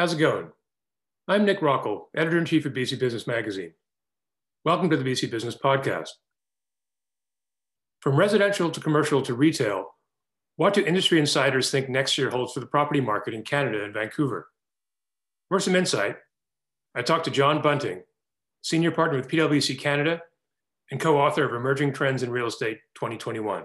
How's it going? I'm Nick Rockel, editor in chief of BC Business Magazine. Welcome to the BC Business Podcast. From residential to commercial to retail, what do industry insiders think next year holds for the property market in Canada and Vancouver? For some insight, I talked to John Bunting, senior partner with PwC Canada and co author of Emerging Trends in Real Estate 2021.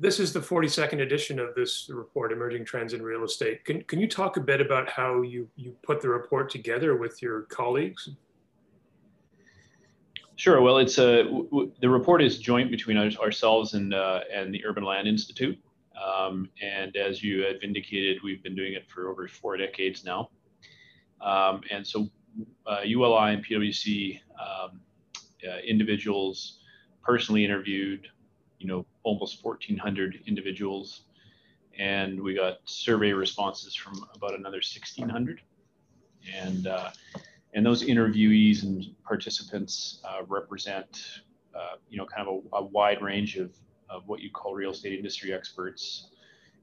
This is the 42nd edition of this report, Emerging Trends in Real Estate. Can, can you talk a bit about how you, you put the report together with your colleagues? Sure. Well, it's a the report is joint between ourselves and uh, and the Urban Land Institute, um, and as you have indicated, we've been doing it for over four decades now. Um, and so, uh, ULI and PwC um, uh, individuals personally interviewed, you know, almost 1,400 individuals, and we got survey responses from about another 1,600, and uh, and those interviewees and participants uh, represent, uh, you know, kind of a, a, wide range of, of what you call real estate industry experts,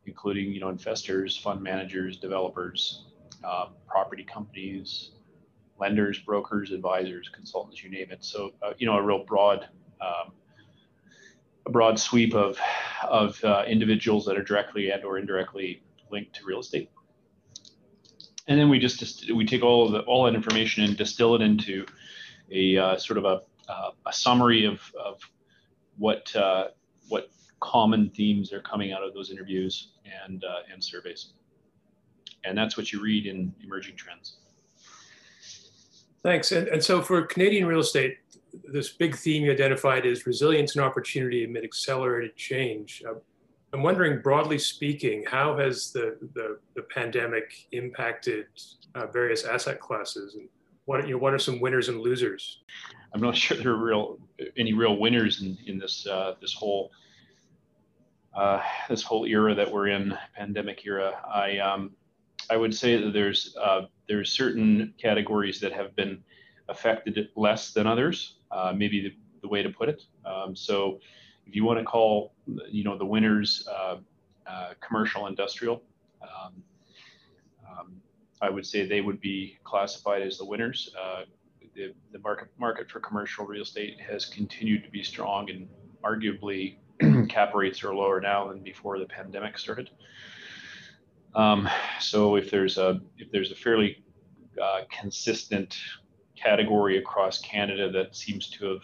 including, you know, investors, fund managers, developers, uh, property companies, lenders, brokers, advisors, consultants, you name it. So, uh, you know, a real broad, um, a broad sweep of, of uh, individuals that are directly and or indirectly linked to real estate and then we just we take all of the all that information and distill it into a uh, sort of a, uh, a summary of, of what uh, what common themes are coming out of those interviews and uh, and surveys, and that's what you read in emerging trends. Thanks. And, and so for Canadian real estate, this big theme you identified is resilience and opportunity amid accelerated change. Uh, I'm wondering, broadly speaking, how has the, the, the pandemic impacted uh, various asset classes? And what, you know, what are some winners and losers? I'm not sure there are real any real winners in, in this uh, this whole uh, this whole era that we're in, pandemic era. I um, I would say that there's uh, there's certain categories that have been affected less than others. Uh, maybe the, the, way to put it. Um, so if you want to call, you know, the winners uh, uh, commercial industrial, um, um, I would say they would be classified as the winners. Uh, the, the market market for commercial real estate has continued to be strong, and arguably cap rates are lower now than before the pandemic started. Um, so if there's a if there's a fairly uh, consistent category across Canada that seems to have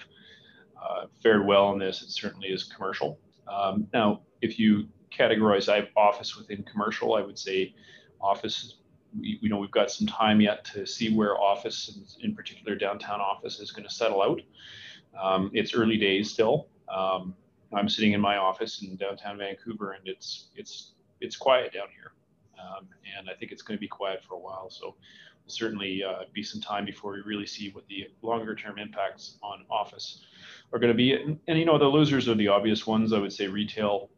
uh, fared well in this. It certainly is commercial. Um, now, if you categorize office within commercial, I would say office. We, you know, we've got some time yet to see where office, in particular downtown office, is going to settle out. Um, it's early days still. Um, I'm sitting in my office in downtown Vancouver, and it's it's it's quiet down here, um, and I think it's going to be quiet for a while. So certainly uh, be some time before we really see what the longer term impacts on office are going to be. And, and, you know, the losers are the obvious ones. I would say retail,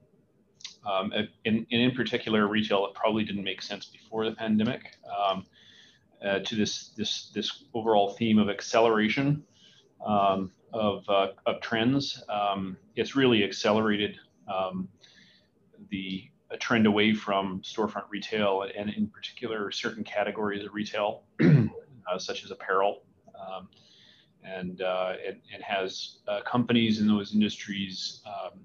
um, in, and in particular, retail, it probably didn't make sense before the pandemic. Um, uh, to this this this overall theme of acceleration um, of, uh, of trends, um, it's really accelerated um, the a trend away from storefront retail and in particular certain categories of retail, uh, such as apparel. Um, and uh, it, it, has uh, companies in those industries um,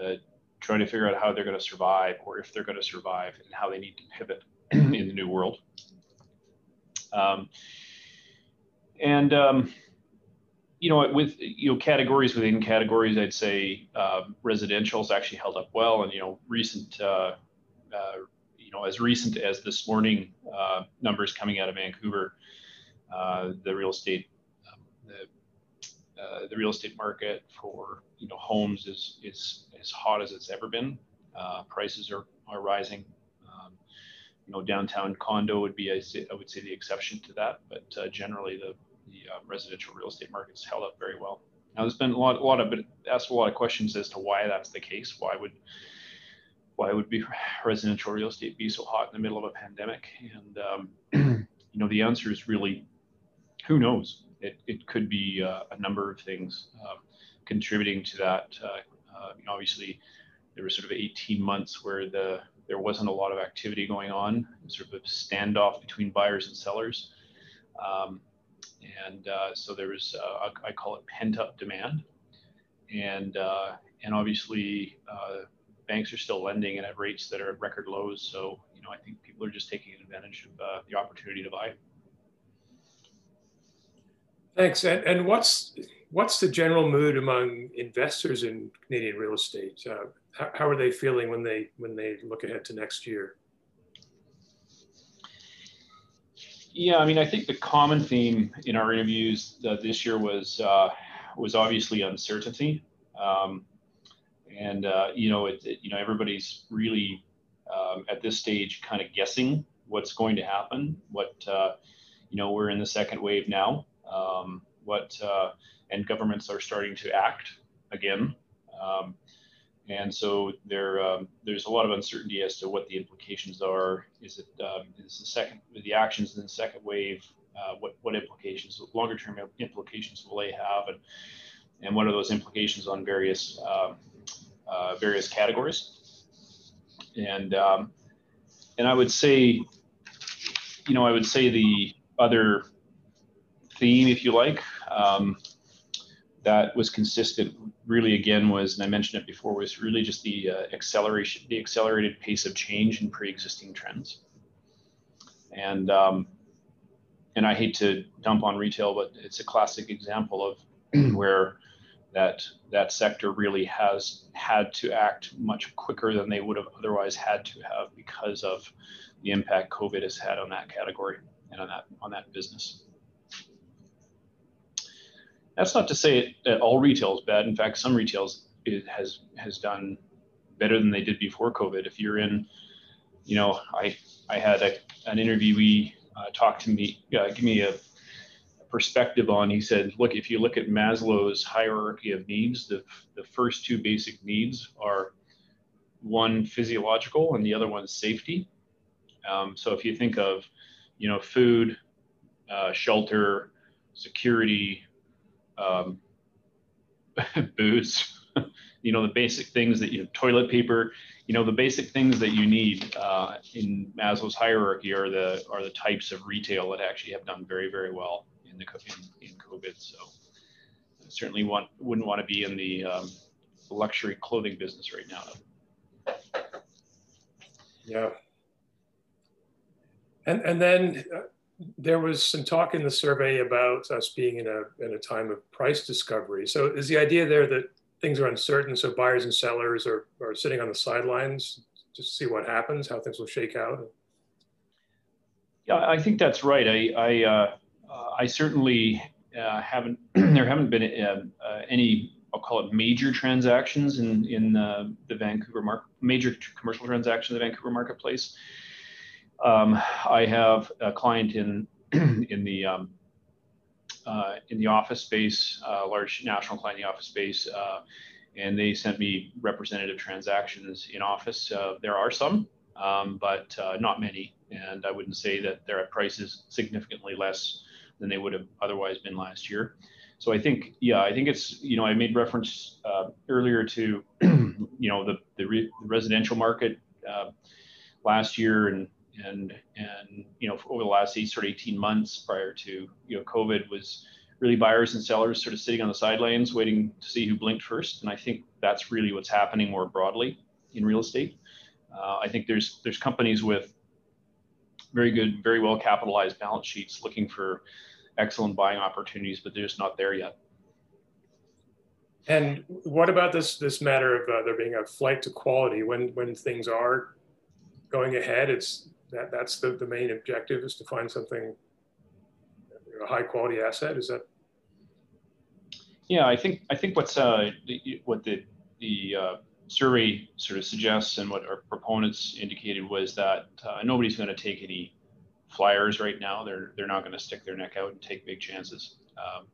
uh, trying to figure out how they're going to survive or if they're going to survive and how they need to pivot in the new world. Um, and um, you know, with you know categories within categories, I'd say uh, residential's actually held up well, and you know, recent, uh, uh, you know, as recent as this morning, uh, numbers coming out of Vancouver, uh, the real estate, um, the, uh, the real estate market for you know homes is is as hot as it's ever been. prices are are rising. Um, you know, downtown condo would be I, say, I would say the exception to that, but generally the the uh, residential real estate markets held up very well. Now, there's been a lot, a lot of asked a lot of questions as to why that's the case. Why would why would be residential real estate be so hot in the middle of a pandemic? And um, you know, the answer is really who knows. It, it could be uh, a number of things uh, contributing to that. Uh, uh, you know, obviously, there were sort of 18 months where the there wasn't a lot of activity going on, sort of a standoff between buyers and sellers. Um, and uh, so there was, uh, I call it pent up demand. And, uh, and obviously, uh, banks are still lending and at rates that are at record lows. So, you know, I think people are just taking advantage of uh, the opportunity to buy. Thanks. And, and what's what's the general mood among investors in Canadian real estate? How, how, are they feeling when they when they look ahead to next year? Yeah, I mean, I think the common theme in our interviews uh, this year was uh, was obviously uncertainty, um, and uh, you know, it, it, you know, everybody's really um, at this stage kind of guessing what's going to happen. What uh, you know, we're in the second wave now. Um, what uh, and governments are starting to act again. Um, and so there, um, there's a lot of uncertainty as to what the implications are. Is it um, is the second the actions in the second wave? Uh, what what implications, longer term implications will they have, and and what are those implications on various uh, uh, various categories? And um, and I would say, you know, I would say the other theme, if you like, um, that was consistent really again was and i mentioned it before was really just the uh, acceleration the accelerated pace of change in pre-existing trends. And um, and i hate to dump on retail but it's a classic example of where that that sector really has had to act much quicker than they would have otherwise had to have because of the impact covid has had on that category and on that on that business that's not to say that all retail is bad. In fact, some retails has has done better than they did before COVID. If you're in, you know, I I had a, an interviewee uh, talk to me, uh, give me a, a, perspective on. He said, look, if you look at Maslow's hierarchy of needs, the the first two basic needs are one physiological and the other one safety. Um, so if you think of, you know, food, uh, shelter, security, um, booze, you know, the basic things that you have toilet paper, you know, the basic things that you need uh, in Maslow's hierarchy are the are the types of retail that actually have done very very well in the in, in COVID. So I certainly want wouldn't want to be in the um, luxury clothing business right now. Yeah. And and then there was some talk in the survey about us being in a, in a time of price discovery. So is the idea there that things are uncertain, so buyers and sellers are, are sitting on the sidelines to see what happens, how things will shake out? Yeah, I think that's right. I, I, uh, I certainly uh, haven't, there haven't been uh, uh, any, I'll call it major transactions in, in the Vancouver market, major commercial transactions in the Vancouver marketplace. Um, I have a client in in the um, uh, in the office space, a uh, large national client in the office space, uh, and they sent me representative transactions in office. Uh, there are some, um, but uh, not many, and I wouldn't say that they're at prices significantly less than they would have otherwise been last year. So I think, yeah, I think it's you know I made reference uh, earlier to you know the the, re- the residential market last year and and and you know over the last eight, sort of 18 months prior to you know COVID was really buyers and sellers sort of sitting on the sidelines waiting to see who blinked first. And I think that's really what's happening more broadly in real estate. Uh, I think there's there's companies with very good, very well capitalized balance sheets looking for excellent buying opportunities, but they're just not there yet. And what about this this matter of uh, there being a flight to quality when when things are going ahead? It's that that's the, the main objective is to find something a high quality asset is that? Yeah i think i think what's uh what the the uh, survey sort of suggests and what our proponents indicated was that uh, nobody's going to take any flyers right now. They're they're not going to stick their neck out and take big chances. Um,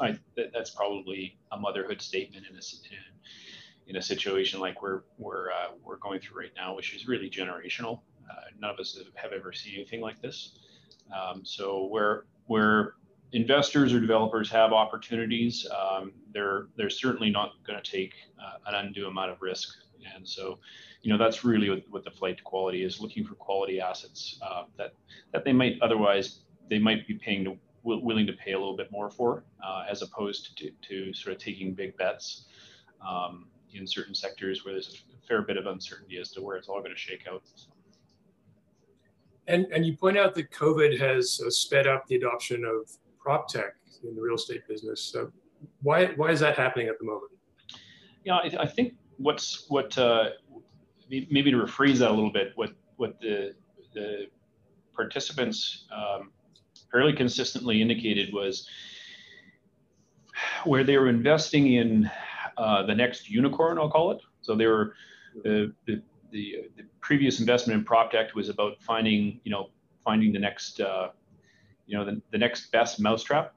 I, that, that's probably a motherhood statement in a, in, in a situation like we're we're uh, we're going through right now, which is really generational. Uh, none of us have ever seen anything like this. Um, so where where investors or developers have opportunities, um, they're they're certainly not going to take uh, an undue amount of risk And so, you know, that's really what, what the flight to quality is: looking for quality assets uh, that that they might otherwise they might be paying to willing to pay a little bit more for, uh, as opposed to, to sort of taking big bets um, in certain sectors where there's a fair bit of uncertainty as to where it's all going to shake out. So. And, and you point out that COVID has uh, sped up the adoption of prop tech in the real estate business. So why, why is that happening at the moment? Yeah, I, I think what's what uh, maybe to rephrase that a little bit, what what the the participants um, fairly consistently indicated was where they were investing in uh, the next unicorn, I'll call it. So they were the, the, the previous investment in PropTech was about finding, you know, finding the next, uh, you know, the, the next best mousetrap.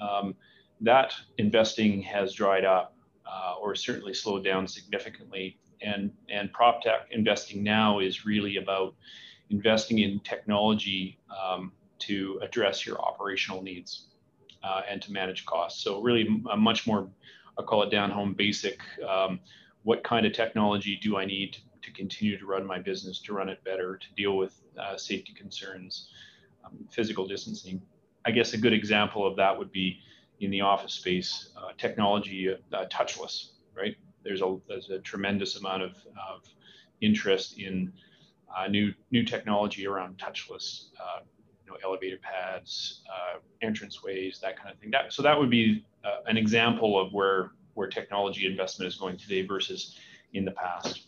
Um, that investing has dried up uh, or certainly slowed down significantly. And, and PropTech investing now is really about investing in technology um, to address your operational needs uh, and to manage costs. So really a much more, I'll call it down home basic. Um, what kind of technology do I need to continue to run my business, to run it better, to deal with uh, safety concerns, um, physical distancing. I guess a good example of that would be in the office space, uh, technology uh, touchless, right? There's a, there's a tremendous amount of, of interest in uh, new new technology around touchless uh, you know, elevator pads, uh, entrance ways, that kind of thing. That, so that would be an example of where, where technology investment is going today versus in the past.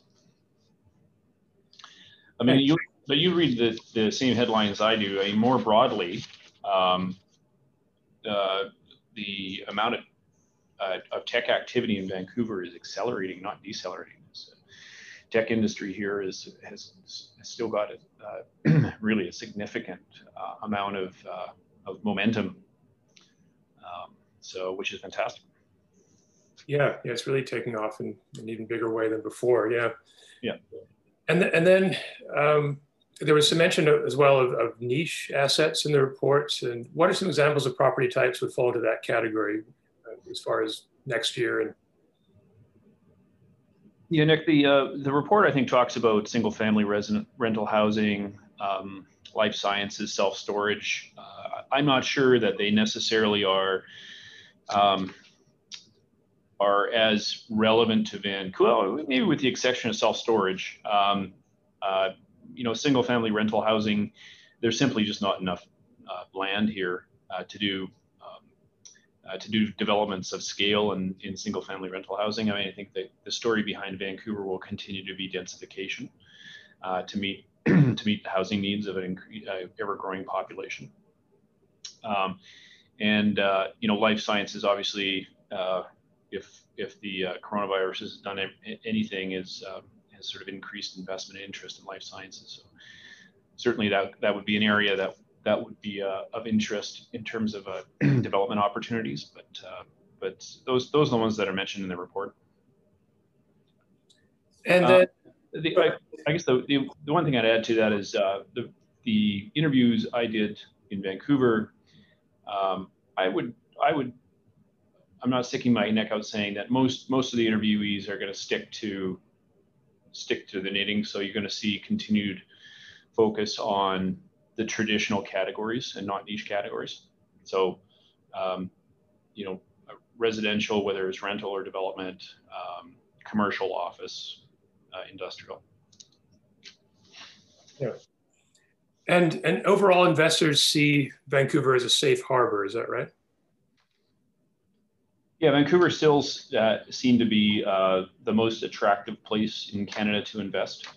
I mean, you, but you read the, the same headlines I do. I mean, more broadly, um, uh, the amount of, uh, of tech activity in Vancouver is accelerating, not decelerating tech industry here is has, has still got a, uh, really a significant uh, amount of, uh, of momentum. Um, so, which is fantastic. Yeah, yeah, it's really taking off in an even bigger way than before. Yeah. Yeah. And, th- and then um, there was some mention of, as well of, of, niche assets in the reports. And what are some examples of property types would fall into that category uh, as far as next year and yeah, Nick, the uh, the report I think talks about single family resident rental housing, um, life sciences, self storage. Uh, I'm not sure that they necessarily are um, are as relevant to Vancouver. Maybe with the exception of self storage. Um, uh, you know, single family rental housing. There's simply just not enough uh, land here uh, to do uh, to do developments of scale and in single family rental housing. I mean, I think that the story behind Vancouver will continue to be densification uh, to meet to meet the housing needs of an uh, ever growing population. Um, and you know, life sciences obviously, uh, if if the uh, coronavirus has done anything, is has sort of increased investment interest in life sciences. So certainly that that would be an area that that would be uh, of interest in terms of uh, development opportunities. But uh, but those those are the ones that are mentioned in the report. And uh, then, the, I, I, guess the, the, the one thing I'd add to that is uh, the the interviews I did in Vancouver. Um, I would I would I'm not sticking my neck out saying that most most of the interviewees are going to stick to stick to the knitting. So you're going to see continued focus on the traditional categories and not niche categories. So, um, you know, residential, whether it's rental or development, um, commercial, office, uh, industrial. Yeah. And and overall, investors see Vancouver as a safe harbor. Is that right? Yeah, Vancouver still uh, seem to be uh, the most attractive place in Canada to invest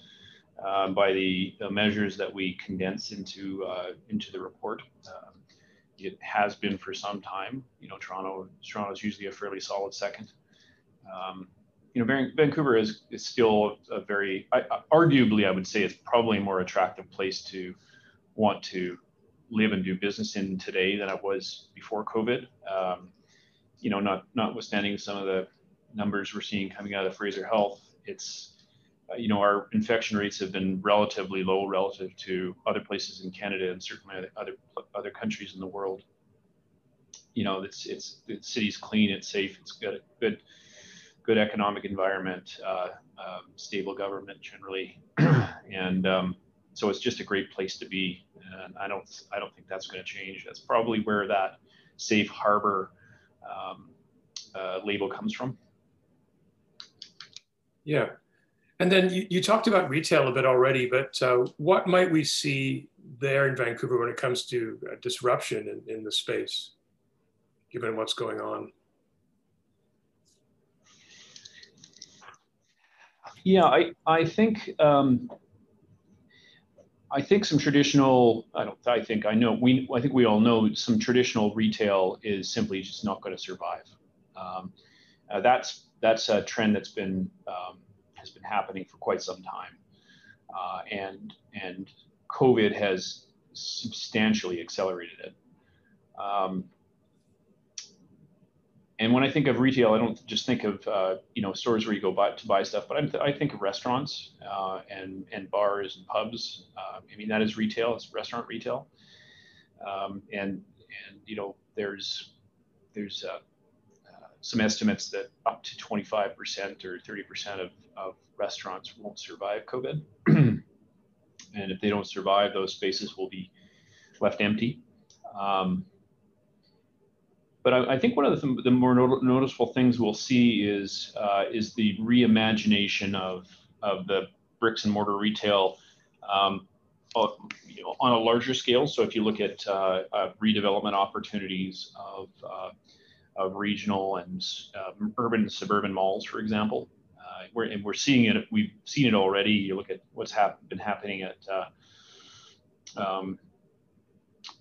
uh, by the, the, measures that we condense into uh, into the report. Um, it has been for some time. You know, Toronto Toronto is usually a fairly solid second. Um, you know, Vancouver is, is still a very, I, arguably, I would say it's probably a more attractive place to want to live and do business in today than it was before COVID. Um, you know, not notwithstanding some of the numbers we're seeing coming out of Fraser Health, it's uh, you know, our infection rates have been relatively low relative to other places in Canada and certainly other other countries in the world. You know, it's it's the city's clean, it's safe, it's got a good good economic environment, uh, um, stable government generally, and um, so it's just a great place to be. And I don't I don't think that's going to change. That's probably where that safe harbor um, uh, label comes from. Yeah. And then you, you, talked about retail a bit already, but uh, what might we see there in Vancouver when it comes to uh, disruption in, in the space, given what's going on? Yeah, I, I think um, I think some traditional I don't I think I know we I think we all know some traditional retail is simply just not going to survive. Um, uh, that's that's a trend that's been um, has been happening for quite some time, uh, and and COVID has substantially accelerated it. Um, and when I think of retail, I don't just think of uh, you know stores where you go buy, to buy stuff, but th- i think of restaurants uh, and and bars and pubs. Uh, I mean that is retail. It's restaurant retail. Um, and and you know there's there's uh, uh, some estimates that up to 25% or 30% of, of restaurants won't survive COVID. and if they don't survive, those spaces will be left empty. Um, but I, I, think one of the, the more not- noticeable things we'll see is uh, is the reimagination of of the bricks and mortar retail um, uh, on a larger scale. So if you look at uh, uh redevelopment opportunities of uh, of regional and uh, urban and suburban malls, for example, we're, and we're seeing it. We've seen it already. You look at what's hap- been happening at um,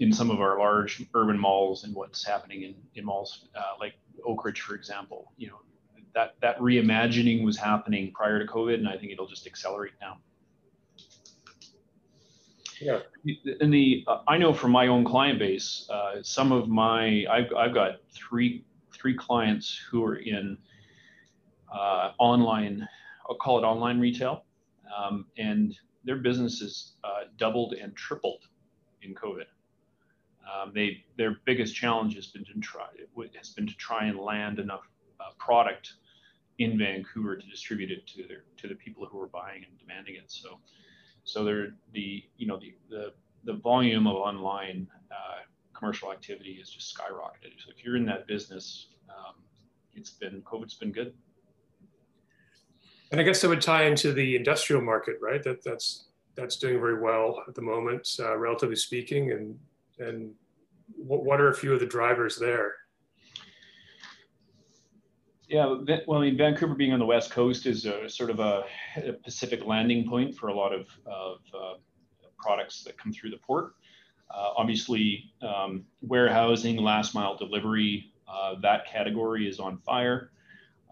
in some of our large urban malls and what's happening in, in malls uh, like Oakridge, for example. You know, that, that reimagining was happening prior to COVID, and I think it'll just accelerate now. Yeah. In the, uh, I know from my own client base, uh, some of my, I've, I've got three, three clients who are in uh, online, I'll call it online retail, um, and their businesses uh, doubled and tripled in COVID. Um, they their biggest challenge has been to try has been to try and land enough uh, product in Vancouver to distribute it to their to the people who are buying and demanding it. So so they're the you know the the, the volume of online uh, commercial activity has just skyrocketed. So if you're in that business, um, it's been COVID's been good. And I guess that would tie into the industrial market, right? That that's that's doing very well at the moment, uh, relatively speaking, and and what, are a few of the drivers there? Yeah, well, I mean, Vancouver being on the west coast is a, sort of a, a Pacific landing point for a lot of, of uh, products that come through the port. Uh, obviously, um, warehousing, last mile delivery, uh, that category is on fire.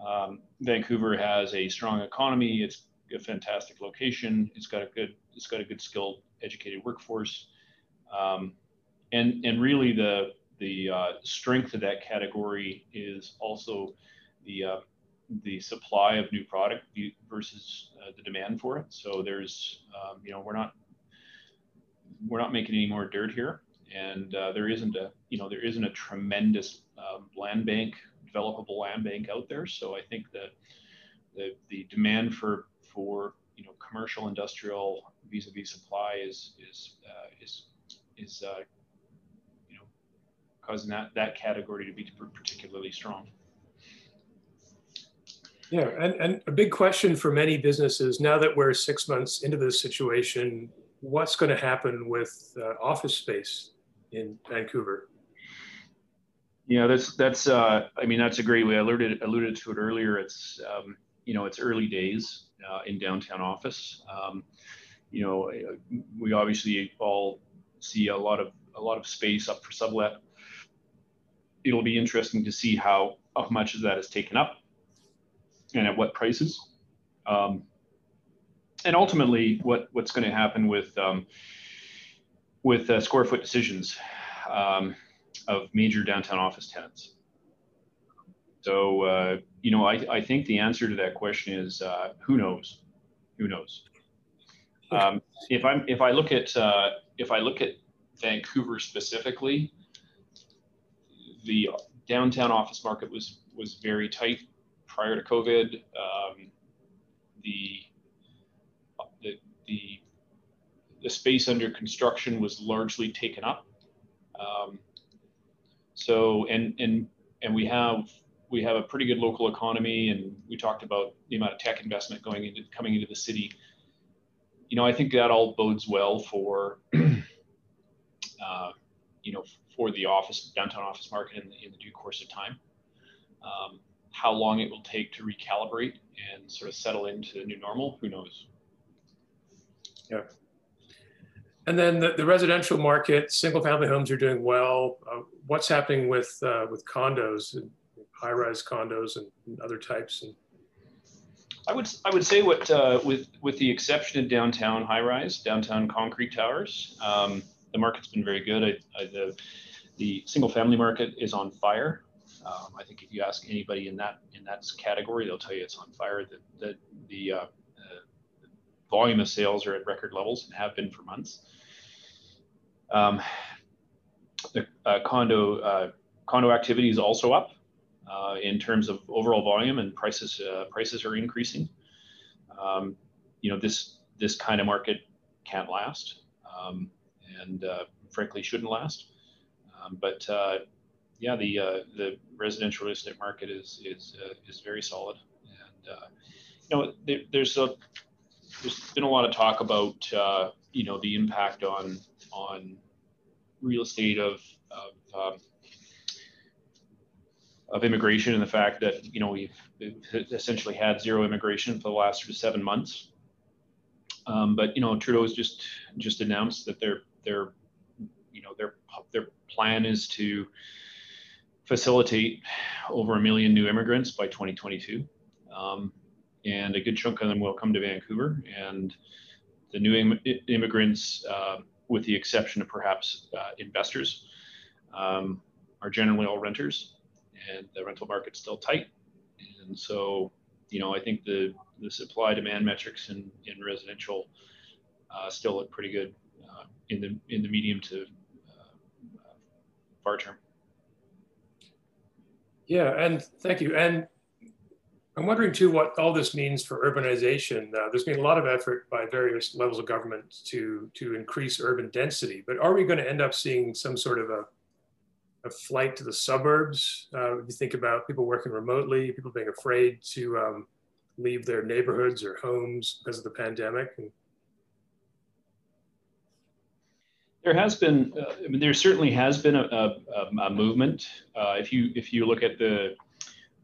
Um, Vancouver has a strong economy. It's a fantastic location. It's got a good, it's got a good skilled, educated workforce. Um, and and really the the uh, strength of that category is also the uh, the supply of new product versus uh, the demand for it. So there's um, you know we're not we're not making any more dirt here, and uh, there isn't a you know there isn't a tremendous um, land bank developable land bank out there. So I think that the the demand for for you know commercial industrial vis-a-vis supply is is uh, is is uh, causing that, that category to be particularly strong. Yeah, and, and a big question for many businesses now that we're six months into this situation, what's going to happen with uh, office space in Vancouver? Yeah, that's that's. Uh, I mean, that's a great way. I alluded alluded to it earlier. It's um, you know it's early days uh, in downtown office. Um, you know, we obviously all see a lot of a lot of space up for sublet it'll be interesting to see how, how much of that is taken up and at what prices. Um, and ultimately, what, what's going to happen with um, with uh, square foot decisions um, of major downtown office tenants. So, uh, you know, I, I think the answer to that question is uh, who knows? Who knows? Um, if I'm if I look at uh, if I look at Vancouver specifically, the downtown office market was was very tight prior to COVID. Um, the, the, the, the space under construction was largely taken up. Um, so, and, and, and we have, we have a pretty good local economy and we talked about the amount of tech investment going into, coming into the city. You know, I think that all bodes well for, uh, you know, for the office, downtown office market in the, in the due course of time. Um, how long it will take to recalibrate and sort of settle into the new normal, who knows? Yeah. And then the, the residential market, single family homes are doing well. Uh, what's happening with uh, with condos, high rise condos, and, and, other types? And... I would I would say what uh, with with the exception of downtown high rise, downtown concrete towers, um, the market's been very good. I, I, the the single family market is on fire. Um, I think if you ask anybody in that in that category, they'll tell you it's on fire. That the the, uh, uh, volume of sales are at record levels and have been for months. Um, the uh, condo uh, condo activity is also up uh, in terms of overall volume and prices uh, prices are increasing. Um, you know this this kind of market can't last um, and frankly shouldn't last. Um, but yeah, the uh, the residential real estate market is is uh, is very solid, and uh, you know there, there's a there's been a lot of talk about uh, you know the impact on on real estate of of, um, of immigration and the fact that you know we've essentially had zero immigration for the last seven months. Um, but you know Trudeau's just just announced that their their you know their their plan is to facilitate over a million new immigrants by 2022. Um, and a good chunk of them will come to Vancouver. And the new Im- immigrants, uh, with the exception of perhaps uh, investors, um, are generally all renters, and the rental market's still tight. And so, you know, I think the, the supply demand metrics in, in residential uh, still look pretty good in the in the medium to uh, far term. Yeah, and thank you. And I'm wondering too what all this means for urbanization. Uh, there's been a lot of effort by various levels of government to to increase urban density, but are we going to end up seeing some sort of a, a flight to the suburbs? Uh, if you think about people working remotely, people being afraid to um, leave their neighborhoods or homes because of the pandemic. And, There has been, uh, I mean, there certainly has been a, a, a movement. Uh, if you if you look at the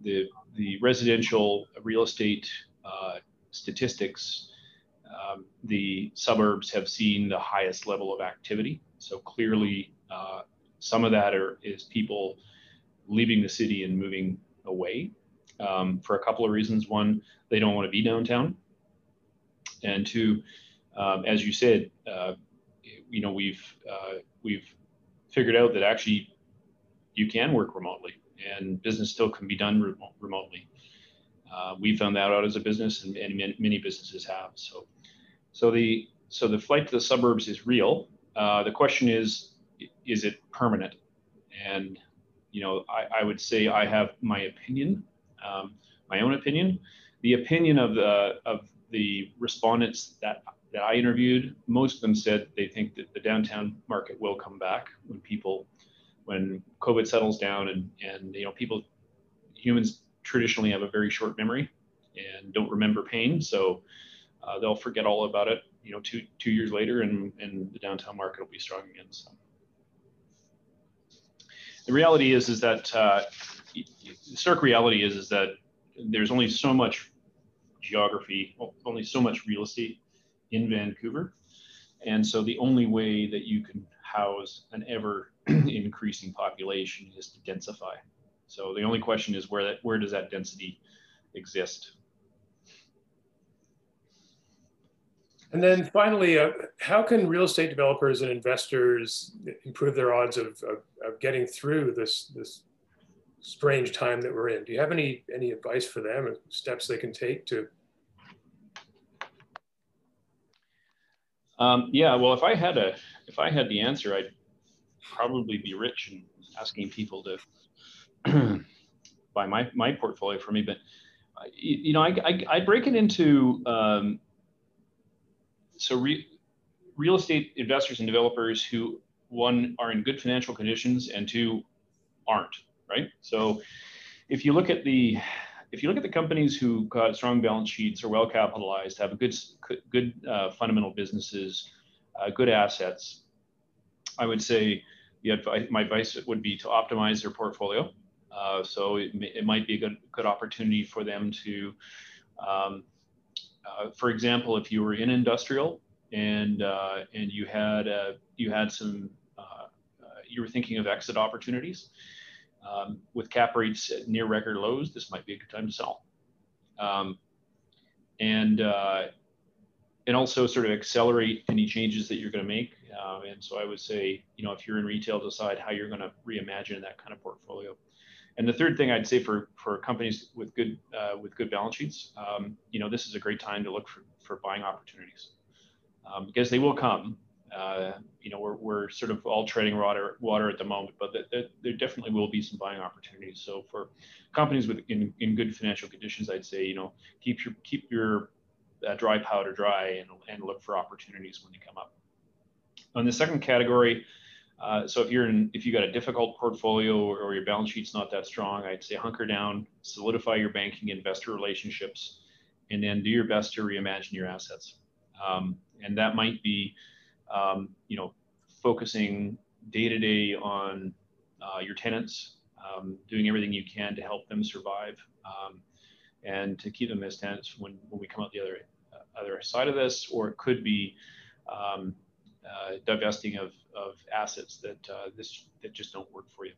the the residential real estate uh, statistics, um, the suburbs have seen the highest level of activity. So clearly, uh, some of that are, is people leaving the city and moving away um, for a couple of reasons. One, they don't want to be downtown, and two, um, as you said uh, you know we've uh, we've figured out that actually you can work remotely and business still can be done re- remotely. Uh, we found that out as a business, and, and, many businesses have. So, so the so the flight to the suburbs is real. Uh, the question is, is it permanent? And you know, I, I would say I have my opinion, um, my own opinion. The opinion of the of the respondents that that I interviewed, most of them said they think that the downtown market will come back when people, when COVID settles down and, and you know, people, humans traditionally have a very short memory and don't remember pain. So uh, they'll forget all about it, you know, two, two years later and, and the downtown market will be strong again. So the reality is, is that uh, the stark reality is, is that there's only so much geography, only so much real estate in Vancouver. And so the only way that you can house an ever increasing population is to densify. So the only question is where that where does that density exist? And then finally, uh, how can real estate developers and investors improve their odds of, of, of, getting through this, this strange time that we're in? Do you have any, any advice for them or steps they can take to Um, yeah, well, if I had a, if I had the answer, I'd probably be rich and asking people to buy my my portfolio for me. But you, you know, I, I, I, break it into um, so re, real estate investors and developers who one are in good financial conditions and two aren't right. So if you look at the if you look at the companies who got strong balance sheets, are well capitalized, have good good uh, fundamental businesses, uh, good assets, I would say my advice would be to optimize their portfolio. Uh, so it, it might be a good good opportunity for them to, um, uh, for example, if you were in industrial and uh, and you had uh, you had some you were thinking of exit opportunities um, with cap rates at near record lows, this might be a good time to sell. Um, and uh, and also sort of accelerate any changes that you're going to make. Uh, and so I would say, you know, if you're in retail, decide how you're going to reimagine that kind of portfolio. And the third thing I'd say for for companies with good uh, with good balance sheets, um, you know, this is a great time to look for for buying opportunities um, because they will come. Uh, you know, we're, we're sort of all treading water, water at the moment, but there definitely will be some buying opportunities. So for companies with in, in good financial conditions, I'd say, you know, keep your keep your uh, dry powder dry and, and look for opportunities when they come up. On the second category, uh, so if you're in, if you've got a difficult portfolio or, or, your balance sheet's not that strong, I'd say hunker down, solidify your banking investor relationships, and then do your best to reimagine your assets. Um, and that might be um, you know, focusing day to day on uh, your tenants, um, doing everything you can to help them survive um, and to keep them as tenants when, when we come out the other uh, other side of this, or it could be um, uh, divesting of, of assets that uh, this that just don't work for you.